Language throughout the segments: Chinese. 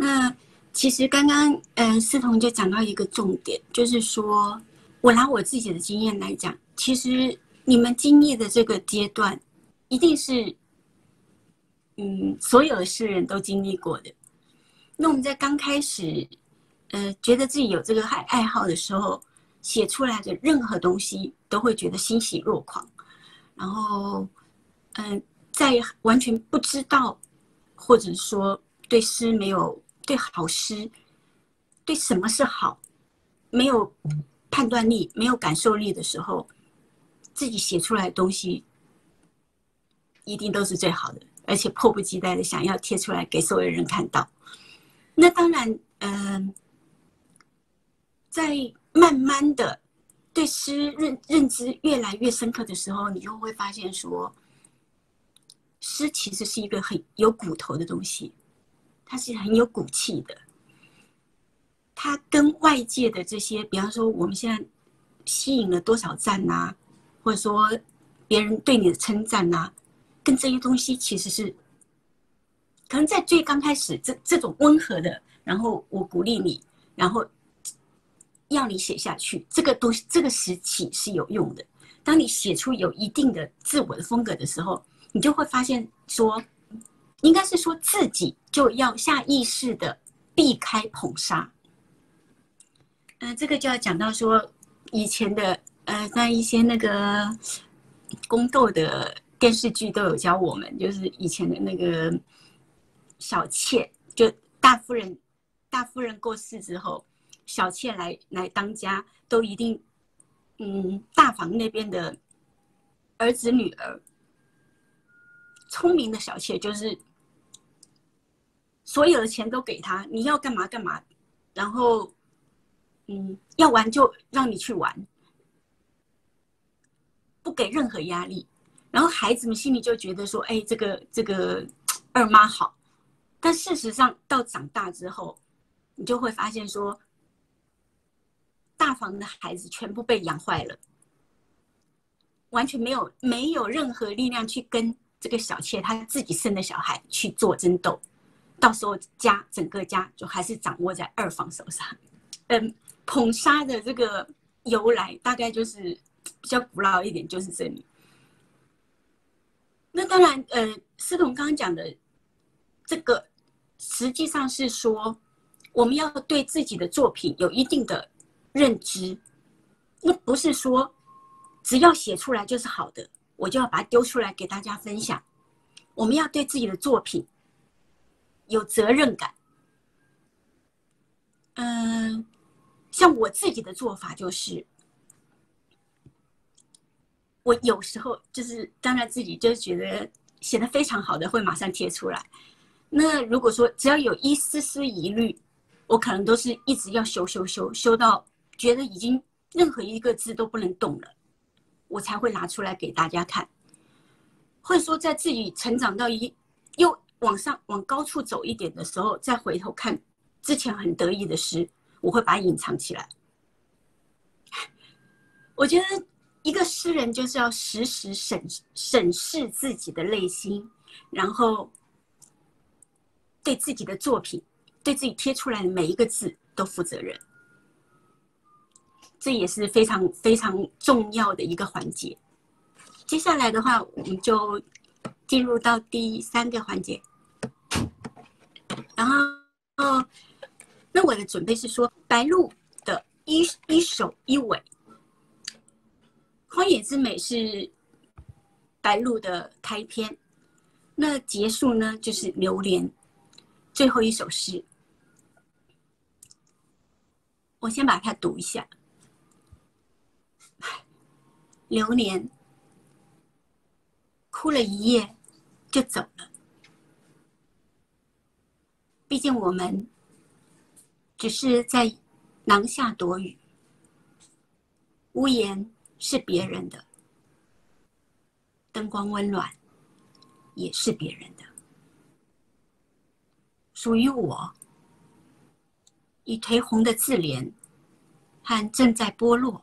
那其实刚刚呃思彤就讲到一个重点，就是说我拿我自己的经验来讲，其实你们经历的这个阶段，一定是嗯所有的世人都经历过的。那我们在刚开始呃觉得自己有这个爱爱好的时候，写出来的任何东西都会觉得欣喜若狂，然后嗯在完全不知道或者说对诗没有。对好诗，对什么是好，没有判断力、没有感受力的时候，自己写出来的东西一定都是最好的，而且迫不及待的想要贴出来给所有人看到。那当然，嗯，在慢慢的对诗认认知越来越深刻的时候，你就会发现说，诗其实是一个很有骨头的东西。他是很有骨气的，他跟外界的这些，比方说我们现在吸引了多少赞呐，或者说别人对你的称赞呐，跟这些东西其实是，可能在最刚开始这这种温和的，然后我鼓励你，然后要你写下去，这个东西这个时期是有用的。当你写出有一定的自我的风格的时候，你就会发现说。应该是说自己就要下意识的避开捧杀。嗯，这个就要讲到说以前的呃，在一些那个宫斗的电视剧都有教我们，就是以前的那个小妾，就大夫人，大夫人过世之后，小妾来来当家，都一定嗯，大房那边的儿子女儿，聪明的小妾就是。所有的钱都给他，你要干嘛干嘛，然后，嗯，要玩就让你去玩，不给任何压力，然后孩子们心里就觉得说，哎，这个这个二妈好，但事实上到长大之后，你就会发现说，大房的孩子全部被养坏了，完全没有没有任何力量去跟这个小妾她自己生的小孩去做争斗。到时候家整个家就还是掌握在二房手上。嗯，捧杀的这个由来大概就是比较古老一点，就是这里。那当然，呃，思彤刚刚讲的这个，实际上是说我们要对自己的作品有一定的认知，那不是说只要写出来就是好的，我就要把它丢出来给大家分享。我们要对自己的作品。有责任感，嗯，像我自己的做法就是，我有时候就是当然自己就觉得写的非常好的会马上贴出来。那如果说只要有一丝丝疑虑，我可能都是一直要修修修修到觉得已经任何一个字都不能动了，我才会拿出来给大家看。或者说在自己成长到一又。往上往高处走一点的时候，再回头看之前很得意的诗，我会把它隐藏起来。我觉得一个诗人就是要时时审审视自己的内心，然后对自己的作品，对自己贴出来的每一个字都负责任。这也是非常非常重要的一个环节。接下来的话，我们就进入到第三个环节。然后，哦，那我的准备是说，白露的一一首一尾，《荒野之美》是白露的开篇，那结束呢就是榴莲，最后一首诗。我先把它读一下，榴莲哭了一夜就走了。毕竟我们只是在廊下躲雨，屋檐是别人的，灯光温暖也是别人的，属于我，已颓红的自怜和正在剥落，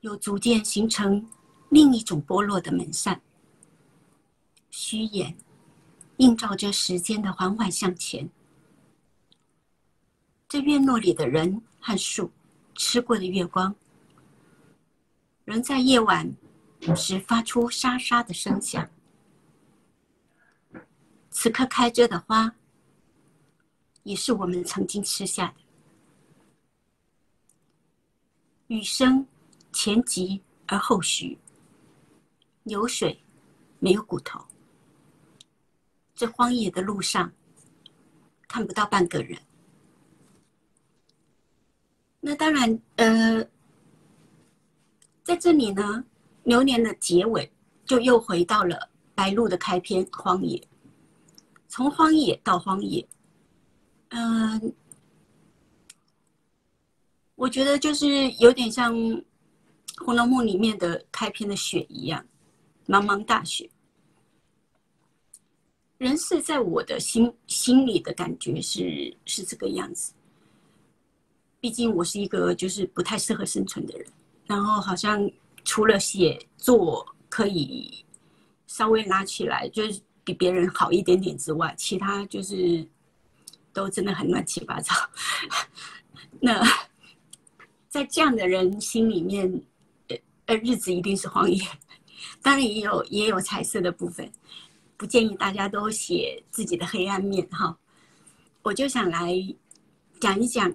又逐渐形成另一种剥落的门扇，虚掩。映照着时间的缓缓向前，这院落里的人和树，吃过的月光，仍在夜晚时发出沙沙的声响。此刻开着的花，也是我们曾经吃下的。雨声前急而后徐，有水，没有骨头。这荒野的路上，看不到半个人。那当然，呃，在这里呢，牛年的结尾就又回到了白鹿的开篇——荒野。从荒野到荒野，嗯，我觉得就是有点像《红楼梦》里面的开篇的雪一样，茫茫大雪。人是在我的心心里的感觉是是这个样子。毕竟我是一个就是不太适合生存的人，然后好像除了写作可以稍微拉起来，就是比别人好一点点之外，其他就是都真的很乱七八糟。那在这样的人心里面，呃，日子一定是荒野。当然也有也有彩色的部分。不建议大家都写自己的黑暗面哈，我就想来讲一讲，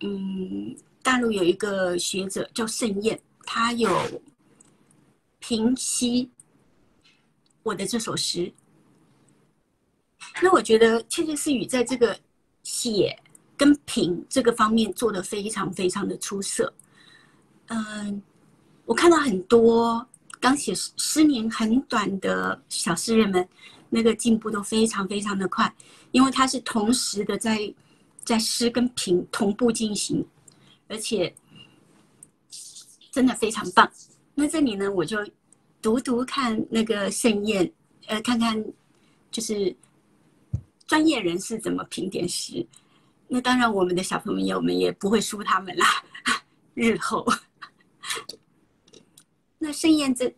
嗯，大陆有一个学者叫盛燕，他有平息我的这首诗。那我觉得窃窃私语在这个写跟评这个方面做的非常非常的出色。嗯，我看到很多。刚写诗年很短的小诗人们，那个进步都非常非常的快，因为他是同时的在在诗跟评同步进行，而且真的非常棒。那这里呢，我就读读看那个盛宴，呃，看看就是专业人士怎么评点诗。那当然，我们的小朋友们也不会输他们啦，日后。那盛宴这，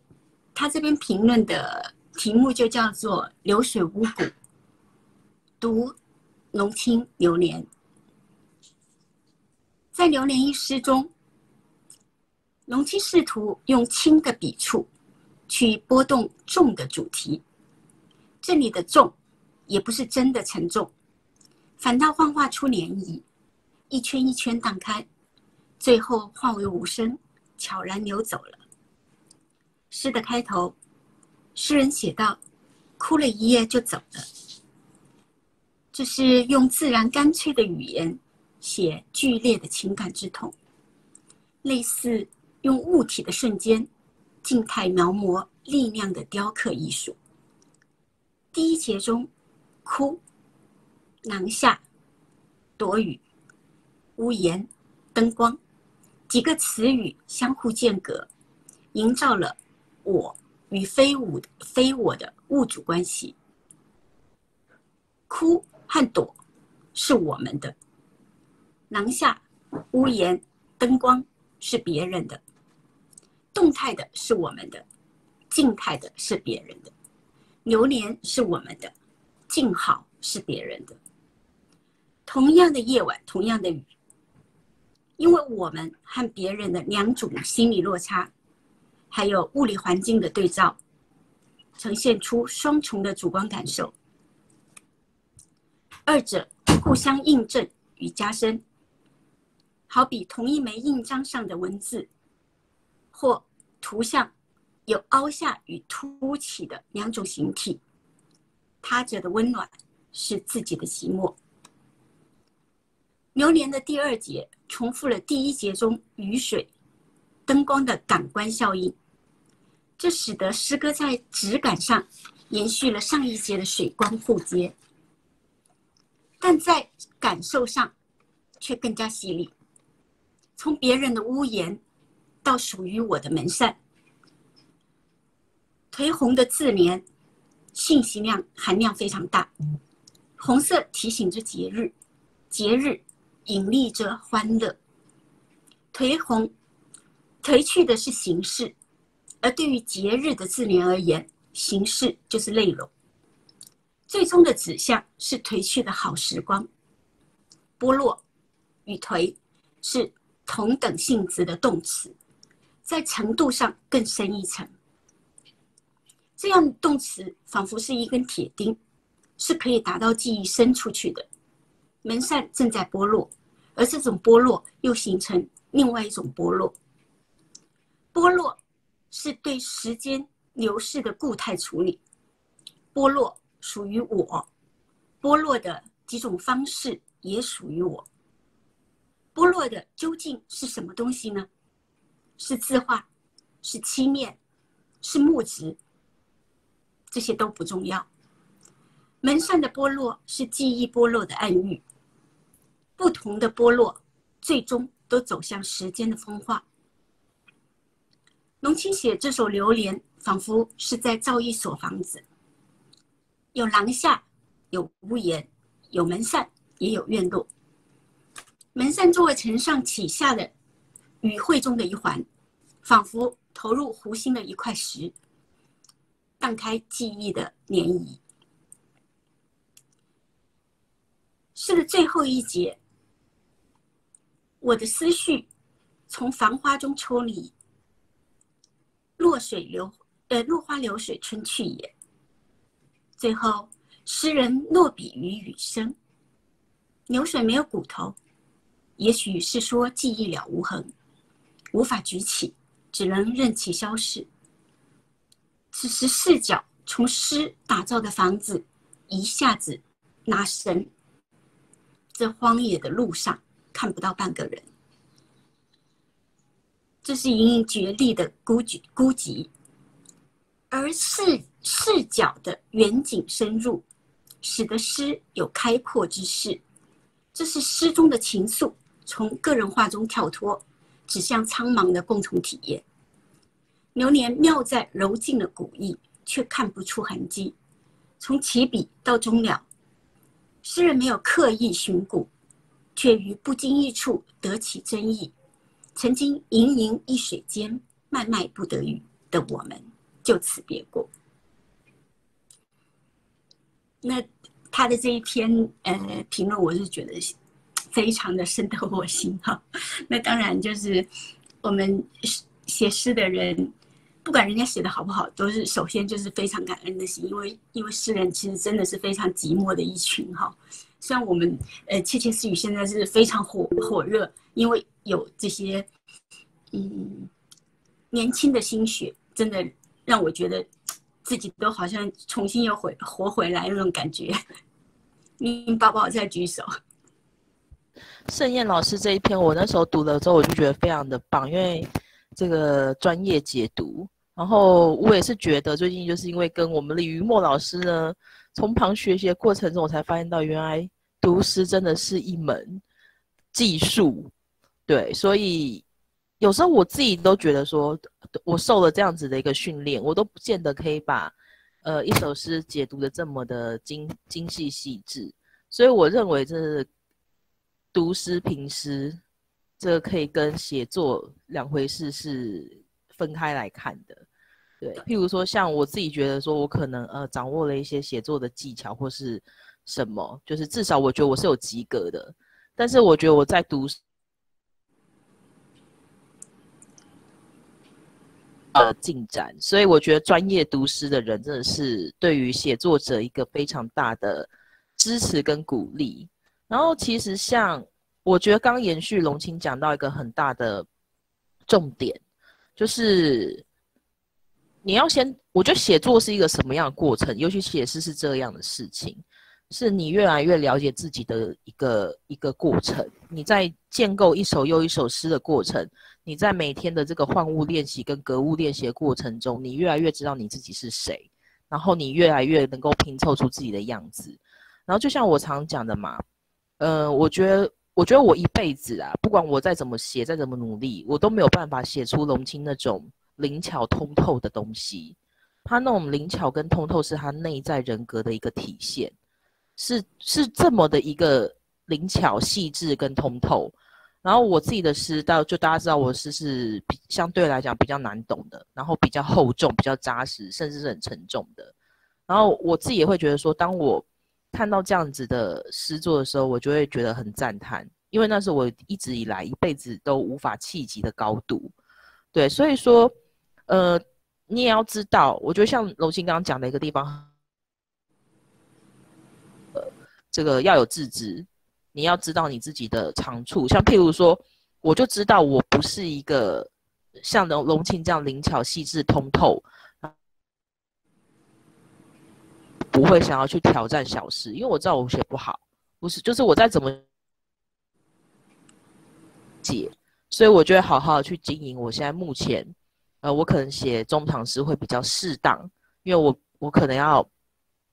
他这边评论的题目就叫做“流水无骨”，读龙清流年。在流年一诗中，龙清试图用轻的笔触去拨动重的主题。这里的重，也不是真的沉重，反倒幻化出涟漪，一圈一圈荡开，最后化为无声，悄然流走了。诗的开头，诗人写道：“哭了一夜就走了。”这是用自然干脆的语言写剧烈的情感之痛，类似用物体的瞬间静态描摹力量的雕刻艺术。第一节中，哭、囊下、躲雨、屋檐、灯光几个词语相互间隔，营造了。我与非我非我的物主关系，哭和躲是我们的，廊下、屋檐、灯光是别人的，动态的是我们的，静态的是别人的，流年是我们的，静好是别人的。同样的夜晚，同样的雨，因为我们和别人的两种心理落差。还有物理环境的对照，呈现出双重的主观感受，二者互相印证与加深，好比同一枚印章上的文字或图像有凹下与凸起的两种形体，他者的温暖是自己的寂寞。流年的第二节重复了第一节中雨水。灯光的感官效应，这使得诗歌在质感上延续了上一节的水光互接，但在感受上却更加犀利。从别人的屋檐到属于我的门扇，颓红的字联，信息量含量非常大。红色提醒着节日，节日引力着欢乐。颓红。颓去的是形式，而对于节日的字面而言，形式就是内容。最终的指向是颓去的好时光，剥落、与颓是同等性质的动词，在程度上更深一层。这样动词仿佛是一根铁钉，是可以达到记忆伸出去的。门扇正在剥落，而这种剥落又形成另外一种剥落。剥落是对时间流逝的固态处理。剥落属于我，剥落的几种方式也属于我。剥落的究竟是什么东西呢？是字画，是漆面，是木质？这些都不重要。门扇的剥落是记忆剥落的暗喻。不同的剥落，最终都走向时间的风化。龙清写这首流连，仿佛是在造一所房子，有廊下，有屋檐，有门扇，也有院落。门扇作为承上启下的语汇中的一环，仿佛投入湖心的一块石，荡开记忆的涟漪。诗的最后一节。我的思绪从繁花中抽离，落水流，呃，落花流水春去也。最后，诗人落笔于雨声。流水没有骨头，也许是说记忆了无痕，无法举起，只能任其消逝。此时视角从诗打造的房子一下子拉伸，这荒野的路上。看不到半个人，这是隐隐绝力的孤寂孤寂，而视视角的远景深入，使得诗有开阔之势。这是诗中的情愫，从个人化中跳脱，指向苍茫的共同体验。流年妙在柔静的古意，却看不出痕迹。从起笔到终了，诗人没有刻意寻古。却于不经意处得起真意。曾经盈盈一水间，脉脉不得语的我们，就此别过。那他的这一篇呃评论，我是觉得非常的深得我心哈。那当然就是我们写诗的人，不管人家写的好不好，都是首先就是非常感恩的心，因为因为诗人其实真的是非常寂寞的一群哈。虽然我们呃窃窃私语现在是非常火火热，因为有这些嗯年轻的心血，真的让我觉得自己都好像重新又回活回来那种感觉。嗯，宝宝再举手。盛燕老师这一篇，我那时候读了之后，我就觉得非常的棒，因为这个专业解读。然后我也是觉得，最近就是因为跟我们的于墨老师呢。从旁学习的过程中，我才发现到原来读诗真的是一门技术，对，所以有时候我自己都觉得说，我受了这样子的一个训练，我都不见得可以把呃一首诗解读的这么的精精细细致，所以我认为这是读诗评诗，这个可以跟写作两回事是分开来看的。对，譬如说，像我自己觉得说，我可能呃掌握了一些写作的技巧或是什么，就是至少我觉得我是有及格的。但是我觉得我在读呃进展，所以我觉得专业读诗的人真的是对于写作者一个非常大的支持跟鼓励。然后其实像我觉得刚延续龙青讲到一个很大的重点，就是。你要先，我觉得写作是一个什么样的过程？尤其写诗是这样的事情，是你越来越了解自己的一个一个过程。你在建构一首又一首诗的过程，你在每天的这个换物练习跟格物练习的过程中，你越来越知道你自己是谁，然后你越来越能够拼凑出自己的样子。然后就像我常讲的嘛，呃，我觉得，我觉得我一辈子啊，不管我再怎么写，再怎么努力，我都没有办法写出龙青那种。灵巧通透的东西，他那种灵巧跟通透是他内在人格的一个体现，是是这么的一个灵巧细致跟通透。然后我自己的诗，到就大家知道我的诗是相对来讲比较难懂的，然后比较厚重、比较扎实，甚至是很沉重的。然后我自己也会觉得说，当我看到这样子的诗作的时候，我就会觉得很赞叹，因为那是我一直以来一辈子都无法企及的高度。对，所以说，呃，你也要知道，我觉得像龙青刚刚讲的一个地方，呃，这个要有自知，你要知道你自己的长处。像譬如说，我就知道我不是一个像龙龙青这样灵巧、细致、通透。不会想要去挑战小事，因为我知道我写不好，不是，就是我再怎么解，所以我就会好好的去经营。我现在目前，呃，我可能写中长诗会比较适当，因为我我可能要，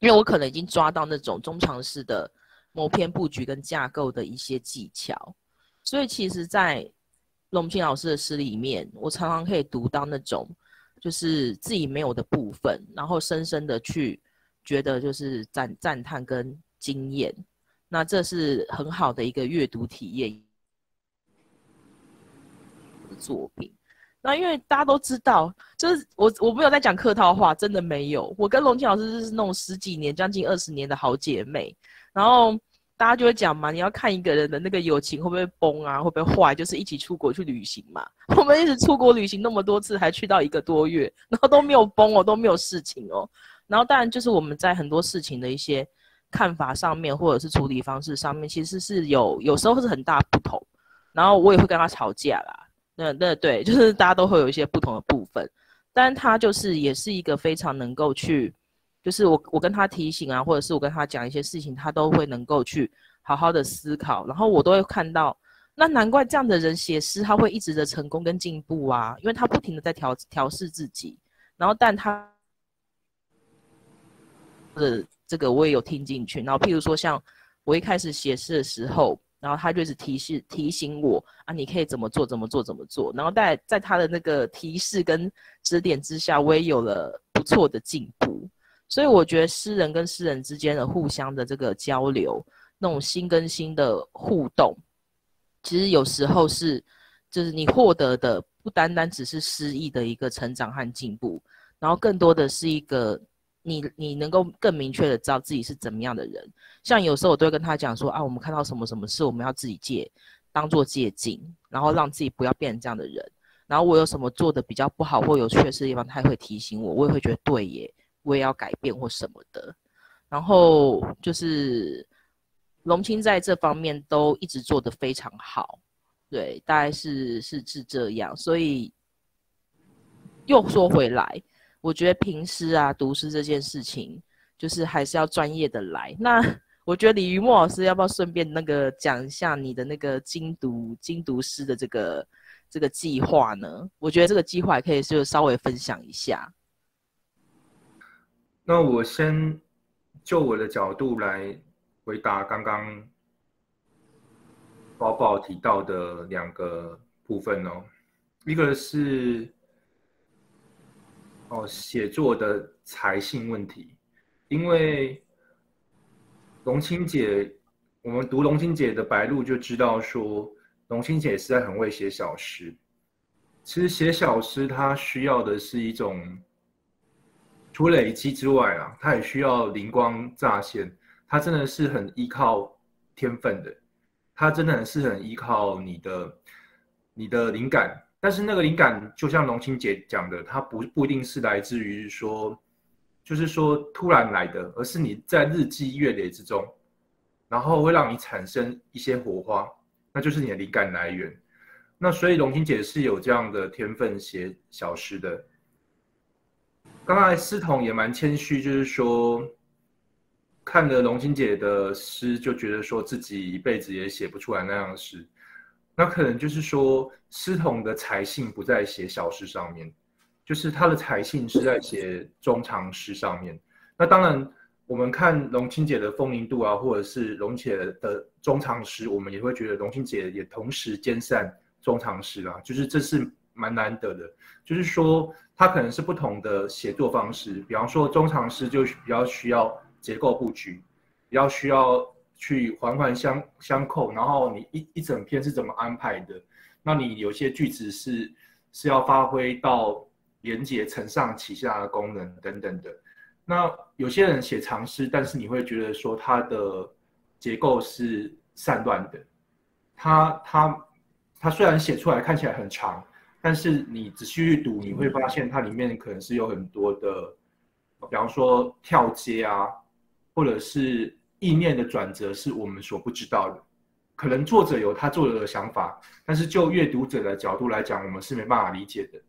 因为我可能已经抓到那种中长式的某篇布局跟架构的一些技巧，所以其实，在龙青老师的诗里面，我常常可以读到那种就是自己没有的部分，然后深深的去。觉得就是赞赞叹跟惊艳，那这是很好的一个阅读体验作品。那因为大家都知道，就是我我没有在讲客套话，真的没有。我跟龙庆老师就是那种十几年、将近二十年的好姐妹。然后大家就会讲嘛，你要看一个人的那个友情会不会崩啊，会不会坏，就是一起出国去旅行嘛。我们一直出国旅行那么多次，还去到一个多月，然后都没有崩哦，都没有事情哦。然后当然就是我们在很多事情的一些看法上面，或者是处理方式上面，其实是有有时候是很大不同。然后我也会跟他吵架啦，那那对，就是大家都会有一些不同的部分。但他就是也是一个非常能够去，就是我我跟他提醒啊，或者是我跟他讲一些事情，他都会能够去好好的思考。然后我都会看到，那难怪这样的人写诗他会一直的成功跟进步啊，因为他不停的在调调试自己。然后但他。的这个我也有听进去，然后譬如说像我一开始写诗的时候，然后他就是提示提醒我啊，你可以怎么做怎么做怎么做，然后在在他的那个提示跟指点之下，我也有了不错的进步。所以我觉得诗人跟诗人之间的互相的这个交流，那种心跟心的互动，其实有时候是就是你获得的不单单只是诗意的一个成长和进步，然后更多的是一个。你你能够更明确的知道自己是怎么样的人，像有时候我都会跟他讲说啊，我们看到什么什么事，我们要自己借，当做借镜，然后让自己不要变成这样的人。然后我有什么做的比较不好或有缺失的地方，他也会提醒我，我也会觉得对耶，我也要改变或什么的。然后就是龙青在这方面都一直做得非常好，对，大概是是是这样。所以又说回来。我觉得评诗啊、读诗这件事情，就是还是要专业的来。那我觉得李于墨老师要不要顺便那个讲一下你的那个精读精读诗的这个这个计划呢？我觉得这个计划可以就稍微分享一下。那我先就我的角度来回答刚刚宝宝提到的两个部分哦，一个是。哦，写作的才性问题，因为龙青姐，我们读龙青姐的《白鹿》就知道说，龙青姐实在很会写小诗。其实写小诗，它需要的是一种除累积之外啊，它也需要灵光乍现。它真的是很依靠天分的，它真的是很依靠你的你的灵感。但是那个灵感，就像龙青姐讲的，它不不一定是来自于说，就是说突然来的，而是你在日积月累之中，然后会让你产生一些火花，那就是你的灵感来源。那所以龙青姐是有这样的天分写小诗的。刚才思彤也蛮谦虚，就是说看了龙青姐的诗，就觉得说自己一辈子也写不出来那样的诗。那可能就是说，诗童的才性不在写小诗上面，就是他的才性是在写中长诗上面。那当然，我们看龙清姐的丰盈度啊，或者是龙姐的中长诗，我们也会觉得龙清姐也同时兼善中长诗啊，就是这是蛮难得的。就是说，他可能是不同的写作方式，比方说中长诗就比较需要结构布局，比较需要。去环环相相扣，然后你一一整篇是怎么安排的？那你有些句子是是要发挥到连接承上启下的功能等等的。那有些人写长诗，但是你会觉得说它的结构是散乱的，它它它虽然写出来看起来很长，但是你仔细去读，你会发现它里面可能是有很多的，比方说跳接啊，或者是意念的转折，是我们所不知道的。可能作者有他作者的想法，但是就阅读者的角度来讲，我们是没办法理解的。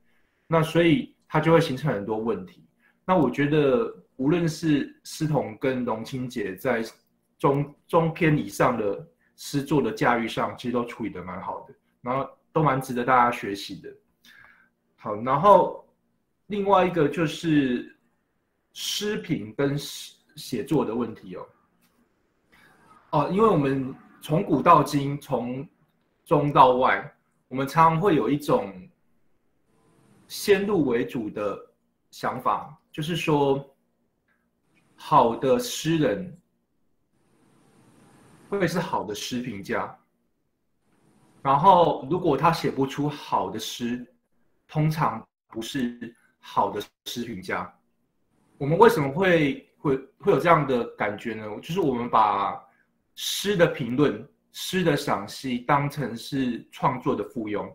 那所以它就会形成很多问题。那我觉得，无论是思彤跟龙清姐在中中篇以上的诗作的驾驭上，其实都处理的蛮好的，然后都蛮值得大家学习的。好，然后另外一个就是诗评跟写作的问题哦。哦，因为我们。从古到今，从中到外，我们常常会有一种先入为主的想法，就是说，好的诗人会是好的诗评家。然后，如果他写不出好的诗，通常不是好的诗评家。我们为什么会会会有这样的感觉呢？就是我们把诗的评论、诗的赏析当成是创作的附庸，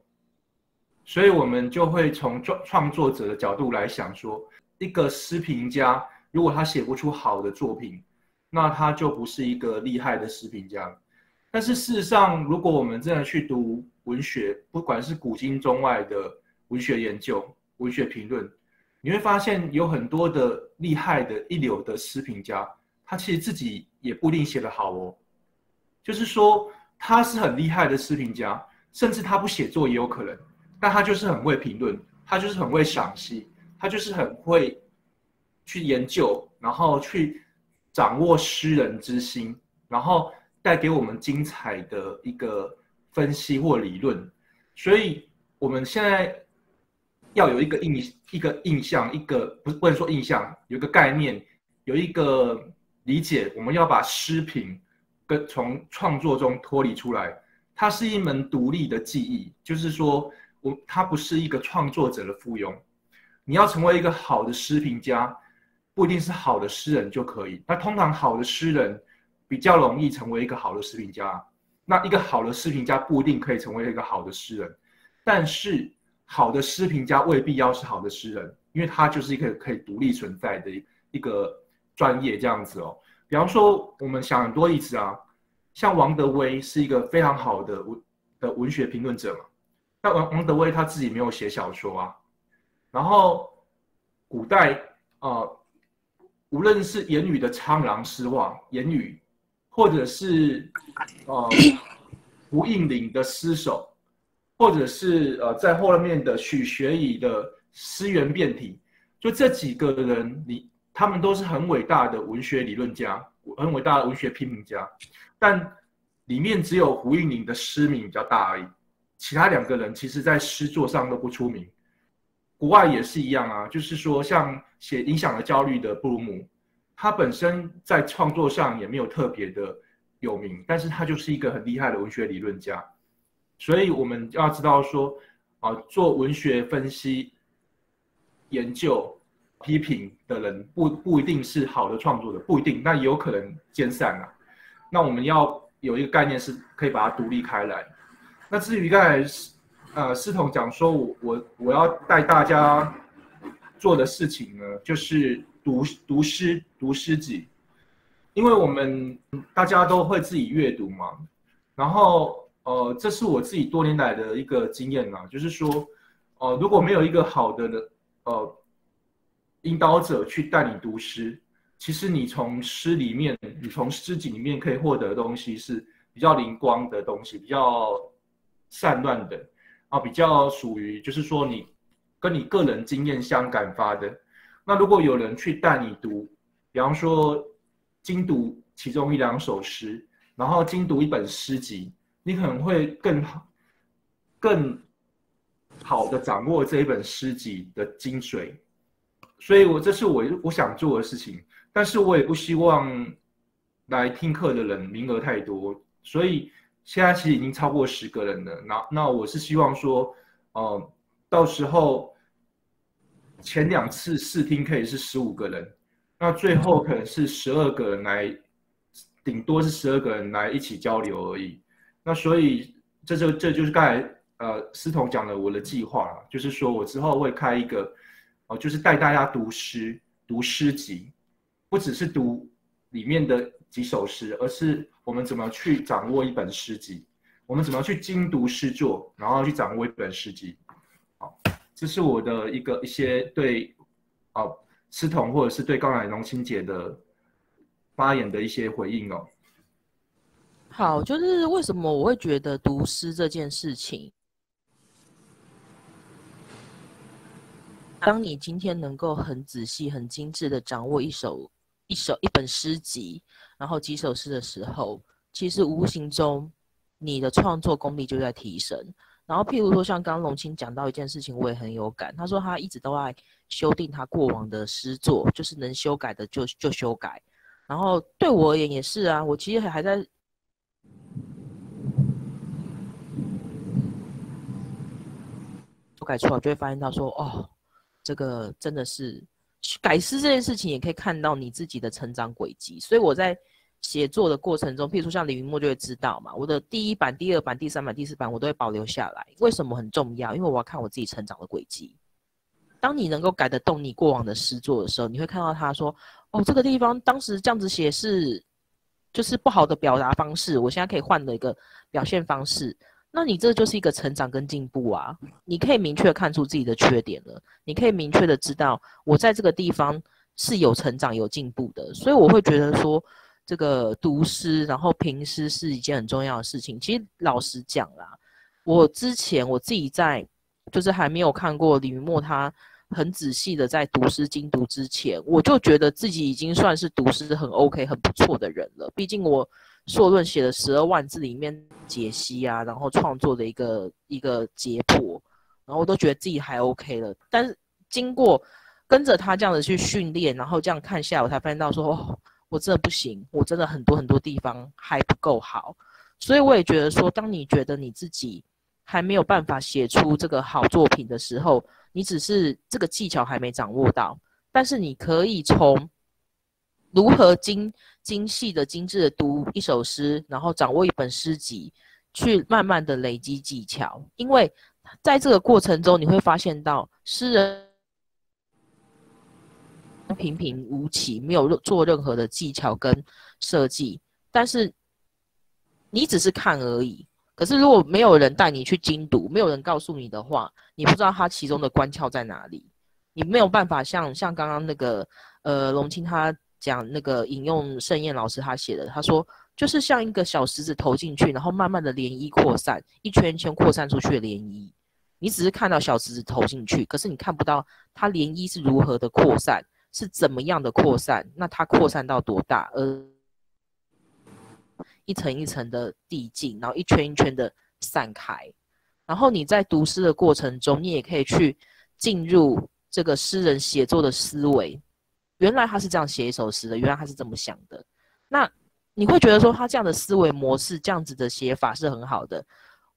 所以我们就会从创创作者的角度来想说，一个诗评家如果他写不出好的作品，那他就不是一个厉害的诗评家。但是事实上，如果我们真的去读文学，不管是古今中外的文学研究、文学评论，你会发现有很多的厉害的一流的诗评家，他其实自己也不一定写得好哦。就是说，他是很厉害的诗评家，甚至他不写作也有可能，但他就是很会评论，他就是很会赏析，他就是很会去研究，然后去掌握诗人之心，然后带给我们精彩的一个分析或理论。所以，我们现在要有一个印一个印象，一个不不能说印象，有一个概念，有一个理解，我们要把诗评。跟从创作中脱离出来，它是一门独立的技艺，就是说，我它不是一个创作者的附庸。你要成为一个好的诗评家，不一定是好的诗人就可以。那通常好的诗人比较容易成为一个好的诗评家。那一个好的诗评家不一定可以成为一个好的诗人，但是好的诗评家未必要是好的诗人，因为他就是一个可以独立存在的一个专业这样子哦。比方说，我们想很多例子啊，像王德威是一个非常好的文的文学评论者嘛。那王王德威他自己没有写小说啊。然后古代啊，无论是言语的苍狼失望，言语，或者是呃胡应麟的诗首，或者是呃在后面的许学乙的诗源变体，就这几个人你。他们都是很伟大的文学理论家，很伟大的文学批评家，但里面只有胡应麟的诗名比较大而已。其他两个人其实在诗作上都不出名。国外也是一样啊，就是说像写《影响了焦虑》的布鲁姆，他本身在创作上也没有特别的有名，但是他就是一个很厉害的文学理论家。所以我们要知道说，啊，做文学分析研究。批评的人不不一定是好的创作者，不一定，那有可能兼善啊。那我们要有一个概念，是可以把它独立开来。那至于刚才呃思彤讲说，我我我要带大家做的事情呢，就是读读诗读诗集，因为我们大家都会自己阅读嘛。然后呃，这是我自己多年来的一个经验啊，就是说，呃，如果没有一个好的的呃。引导者去带你读诗，其实你从诗里面，你从诗集里面可以获得的东西是比较灵光的东西，比较散乱的啊，比较属于就是说你跟你个人经验相感发的。那如果有人去带你读，比方说精读其中一两首诗，然后精读一本诗集，你可能会更好、更好的掌握这一本诗集的精髓。所以，我这是我我想做的事情，但是我也不希望来听课的人名额太多，所以现在其实已经超过十个人了。那那我是希望说，呃，到时候前两次试听可以是十五个人，那最后可能是十二个人来，顶多是十二个人来一起交流而已。那所以这就这就是刚才呃思彤讲的我的计划了，就是说我之后会开一个哦，就是带大家读诗、读诗集，不只是读里面的几首诗，而是我们怎么去掌握一本诗集，我们怎么去精读诗作，然后去掌握一本诗集。好，这是我的一个一些对哦思彤或者是对高乃龙清姐的发言的一些回应哦。好，就是为什么我会觉得读诗这件事情，当你今天能够很仔细、很精致的掌握一首、一首、一本诗集，然后几首诗的时候，其实无形中你的创作功力就在提升。然后，譬如说像刚刚龙青讲到一件事情，我也很有感。他说他一直都在修订他过往的诗作，就是能修改的就就修改。然后对我而言也是啊，我其实还在。改出来就会发现到说哦，这个真的是改诗这件事情，也可以看到你自己的成长轨迹。所以我在写作的过程中，譬如说像李云墨就会知道嘛，我的第一版、第二版、第三版、第四版，我都会保留下来。为什么很重要？因为我要看我自己成长的轨迹。当你能够改得动你过往的诗作的时候，你会看到他说哦，这个地方当时这样子写是就是不好的表达方式，我现在可以换了一个表现方式。那你这就是一个成长跟进步啊！你可以明确看出自己的缺点了，你可以明确的知道我在这个地方是有成长有进步的，所以我会觉得说，这个读诗然后评诗是一件很重要的事情。其实老实讲啦，我之前我自己在就是还没有看过李云墨他很仔细的在读诗精读之前，我就觉得自己已经算是读诗很 OK 很不错的人了。毕竟我。硕论写了十二万字里面解析啊，然后创作的一个一个解剖，然后我都觉得自己还 OK 了。但是经过跟着他这样子去训练，然后这样看下来，我才发现到说，哦，我真的不行，我真的很多很多地方还不够好。所以我也觉得说，当你觉得你自己还没有办法写出这个好作品的时候，你只是这个技巧还没掌握到，但是你可以从。如何精精细的、精致的读一首诗，然后掌握一本诗集，去慢慢的累积技巧。因为在这个过程中，你会发现到诗人平平无奇，没有做任何的技巧跟设计，但是你只是看而已。可是如果没有人带你去精读，没有人告诉你的话，你不知道它其中的关窍在哪里，你没有办法像像刚刚那个呃龙青他。讲那个引用盛燕老师他写的，他说就是像一个小石子投进去，然后慢慢的涟漪扩散，一圈一圈扩散出去的涟漪。你只是看到小石子投进去，可是你看不到它涟漪是如何的扩散，是怎么样的扩散，那它扩散到多大？而一层一层的递进，然后一圈一圈的散开。然后你在读诗的过程中，你也可以去进入这个诗人写作的思维。原来他是这样写一首诗的，原来他是这么想的。那你会觉得说他这样的思维模式，这样子的写法是很好的。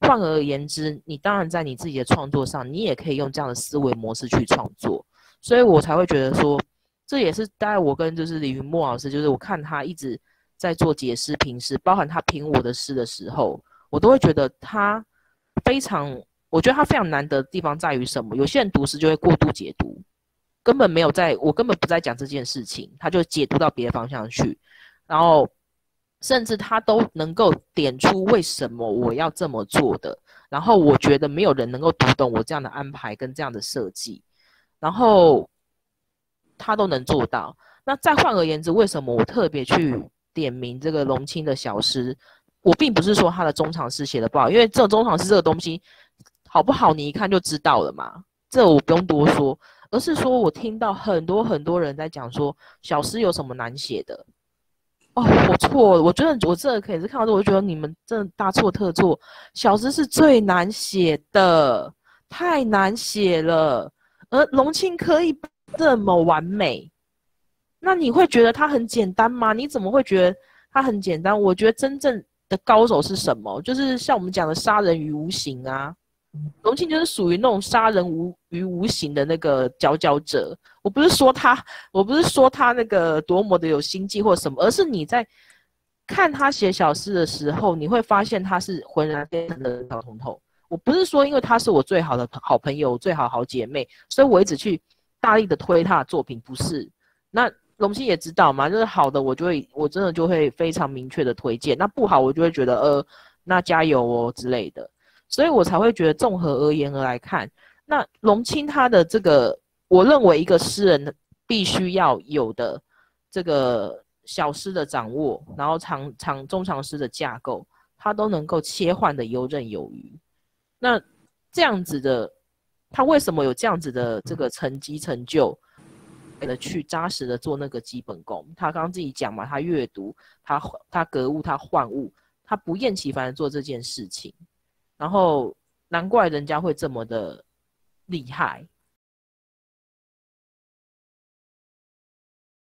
换而言之，你当然在你自己的创作上，你也可以用这样的思维模式去创作。所以我才会觉得说，这也是大概我跟就是李云墨老师，就是我看他一直在做解释评诗，包含他评我的诗的时候，我都会觉得他非常，我觉得他非常难得的地方在于什么？有些人读诗就会过度解读。根本没有在，我根本不在讲这件事情，他就解读到别的方向去，然后甚至他都能够点出为什么我要这么做的，然后我觉得没有人能够读懂我这样的安排跟这样的设计，然后他都能做到。那再换而言之，为什么我特别去点名这个龙青的小诗？我并不是说他的中场诗写的不好，因为这中场诗这个东西好不好，你一看就知道了嘛，这我不用多说。而是说，我听到很多很多人在讲说，小诗有什么难写的？哦，我错了，我觉得我这可以是看到这，我觉得你们真的大错特错。小诗是最难写的，太难写了。而龙庆可以这么完美，那你会觉得它很简单吗？你怎么会觉得它很简单？我觉得真正的高手是什么？就是像我们讲的杀人于无形啊。龙庆就是属于那种杀人无于无形的那个佼佼者。我不是说他，我不是说他那个多么的有心计或什么，而是你在看他写小诗的时候，你会发现他是浑然天成的小通透。我不是说因为他是我最好的好朋友、最好好姐妹，所以我一直去大力的推他的作品，不是。那龙心也知道嘛，就是好的，我就会我真的就会非常明确的推荐；那不好，我就会觉得呃，那加油哦之类的。所以我才会觉得综合而言而来看，那龙清他的这个，我认为一个诗人必须要有的这个。小诗的掌握，然后长长中长诗的架构，他都能够切换的游刃有余。那这样子的，他为什么有这样子的这个成绩成就？为了去扎实的做那个基本功，他刚刚自己讲嘛，他阅读，他他格物，他换物，他不厌其烦的做这件事情。然后难怪人家会这么的厉害。